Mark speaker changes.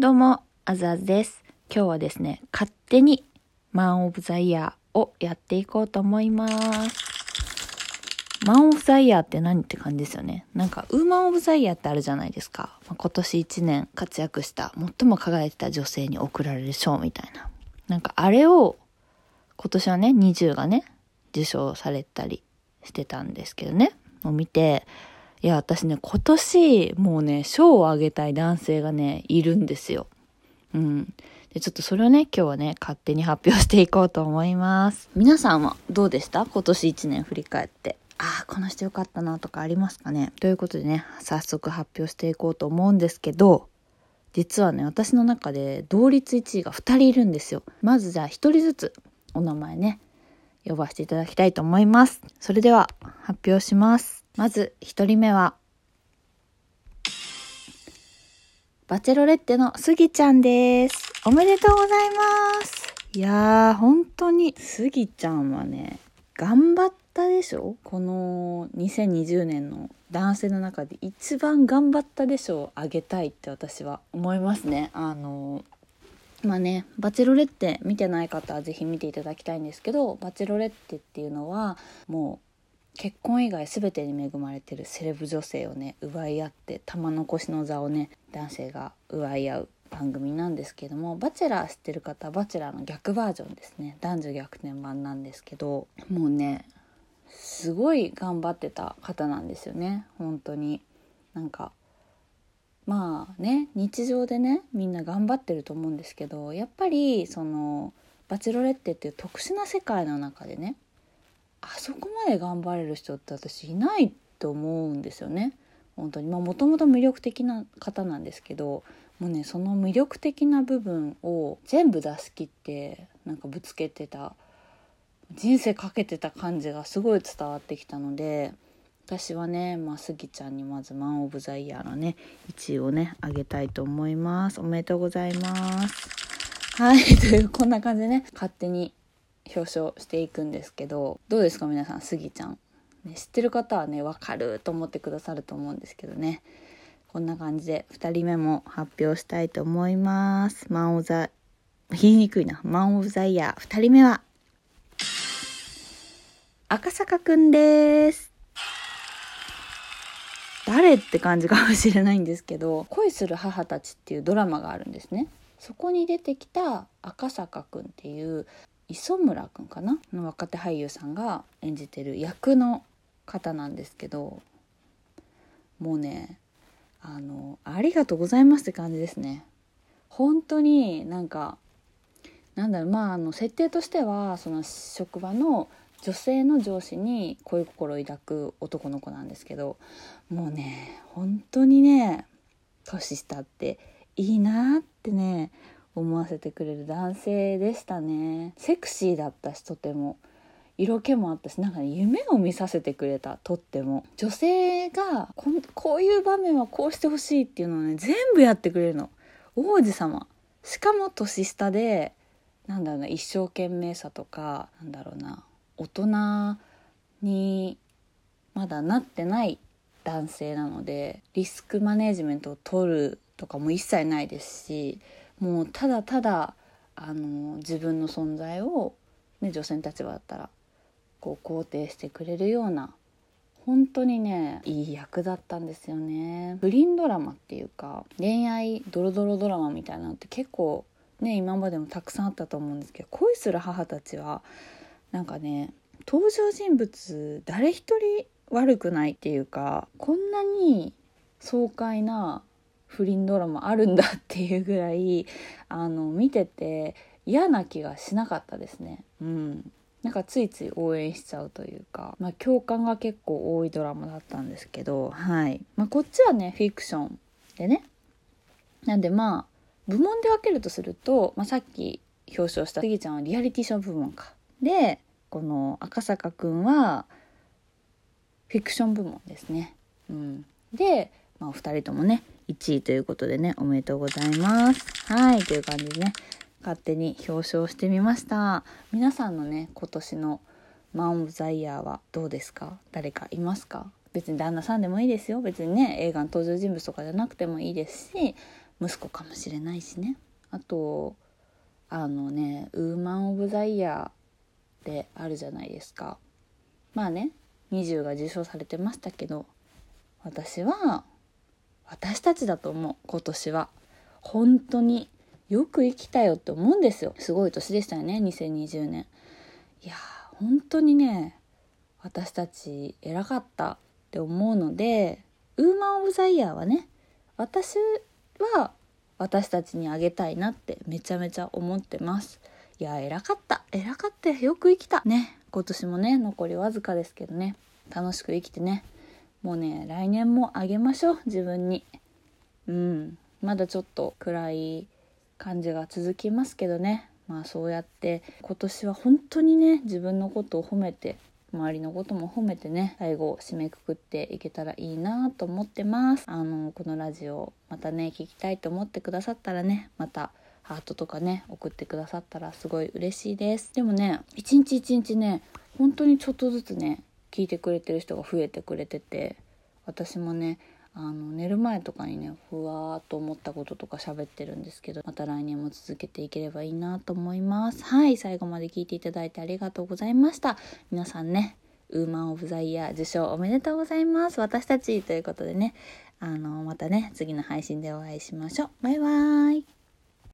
Speaker 1: どうも、あずあずです。今日はですね、勝手にマン・オブ・ザ・イヤーをやっていこうと思います。マン・オブ・ザ・イヤーって何って感じですよね。なんか、ウーマン・オブ・ザ・イヤーってあるじゃないですか。まあ今年1年活躍した、最も輝いてた女性に贈られる賞みたいな。なんか、あれを、今年はね、20がね、受賞されたりしてたんですけどね。を見て、いや、私ね、今年、もうね、賞をあげたい男性がね、いるんですよ。うん。で、ちょっとそれをね、今日はね、勝手に発表していこうと思います。皆さんはどうでした？今年1年振り返って。ああ、この人よかったなとかありますかね？ということでね、早速発表していこうと思うんですけど、実はね、私の中で同率1位が2人いるんですよ。まずじゃあ1人ずつお名前ね、呼ばせていただきたいと思います。それでは発表します。まず1人目は、バチェロレッテのスギちゃんです。おめでとうございます。いやー、本当に、スギちゃんはね、頑張ったでしょ？この2020年の男性の中で一番頑張ったでしょ？をあげたいって私は思いますね。あの、まあね、バチェロレッテ見てない方はぜひ見ていただきたいんですけど、バチェロレッテっていうのはもう結婚以外全てに恵まれてるセレブ女性をね奪い合って玉残しの座をね男性が奪い合う番組なんですけども「バチェラー」知ってる方バチェラーの逆バージョンですね。男女逆転版なんですけどもうねすごい頑張ってた方なんですよね。本当に。なんかまあね日常でねみんな頑張ってると思うんですけどやっぱりそのバチェロレッテっていう特殊な世界の中でねあそこまで頑張れる人って私いないと思うんですよね。本当に。まあもともと魅力的な方なんですけどもうねその魅力的な部分を全部出し切ってなんかぶつけてた人生かけてた感じがすごい伝わってきたので私はね、まあ、スギちゃんにまずマン・オブ・ザ・イヤーのね1位をねあげたいと思います。おめでとうございます。はい。というこんな感じでね勝手に表彰していくんですけどどうですか皆さんスギちゃん、ね、知ってる方はね分かると思ってくださると思うんですけどね。こんな感じで2人目も発表したいと思います。マン・オブ・ザ言いにくいな。マン・オブ・ザ・イヤー2人目は。赤坂くんです。誰って感じかもしれないんですけど「恋する母たち」っていうドラマがあるんですね。そこに出てきた赤坂くんっていう磯村くんかな？の若手俳優さんが演じてる役の方なんですけどもうねあのありがとうございますって感じですね。本当になんかなんだろうまああの設定としてはその職場の女性の上司に恋心を抱く男の子なんですけどもうね本当にね年下っていいなってね思わせてくれる男性でしたね。セクシーだったしとても色気もあったしなんか、ね、夢を見させてくれたとっても。女性がここういう場面はこうしてほしいっていうのをね全部やってくれるの。王子様。しかも年下でなんだろうな一生懸命さとかなんだろうな大人にまだなってない男性なのでリスクマネジメントを取るとかも一切ないですしもうただただあの自分の存在を、ね、女性の立場だったらこう肯定してくれるような本当にねいい役だったんですよね。不倫ドラマっていうか恋愛ドロドロドラマみたいなのって結構ね今までもたくさんあったと思うんですけど恋する母たちはなんかね登場人物誰一人悪くないっていうかこんなに爽快な不倫ドラマあるんだっていうぐらいあの見てて嫌な気がしなかったですね。うん。なんかついつい応援しちゃうというか、まあ、共感が結構多いドラマだったんですけど。はい、まあ、こっちはねフィクションでね。なんでまあ部門で分けるとすると、まあ、さっき表彰したスギちゃんはリアリティショー部門か。でこの赤坂くんはフィクション部門ですね。うん、で、まあ、お二人ともね1位ということでねおめでとうございます。はいという感じでね勝手に表彰してみました。皆さんのね今年のマン・オブ・ザ・イヤーはどうですか？誰かいますか？別に旦那さんでもいいですよ。別にね映画の登場人物とかじゃなくてもいいですし息子かもしれないしね。あとあのねウーマン・オブ・ザ・イヤーであるじゃないですか。まあね20が受賞されてましたけど私は私たちだと思う今年は。本当によく生きたよって思うんですよ。すごい年でしたよね2020年いや本当にね私たち偉かったって思うのでウーマン・オブ・ザ・イヤーはね私は私たちにあげたいなってめちゃめちゃ思ってます。いや偉かった。偉かったよく生きた。ね今年もね残りわずかですけどね。楽しく生きてね。もうね来年もあげましょう自分に。うん。まだちょっと暗い感じが続きますけどね。まあそうやって今年は本当にね自分のことを褒めて周りのことも褒めてね最後締めくくっていけたらいいなと思ってます。あのこのラジオまたね聞きたいと思ってくださったらねまたハートとかね送ってくださったらすごい嬉しいです。でもね一日一日ね本当にちょっとずつね聞いてくれてる人が増えてくれてて私もねあの寝る前とかにねふわーっと思ったこととか喋ってるんですけどまた来年も続けていければいいなと思います。はい最後まで聞いていただいてありがとうございました。皆さんねウーマン・オブ・ザ・イヤー受賞おめでとうございます。私たちということでねあのまたね次の配信でお会いしましょう。バイバーイ。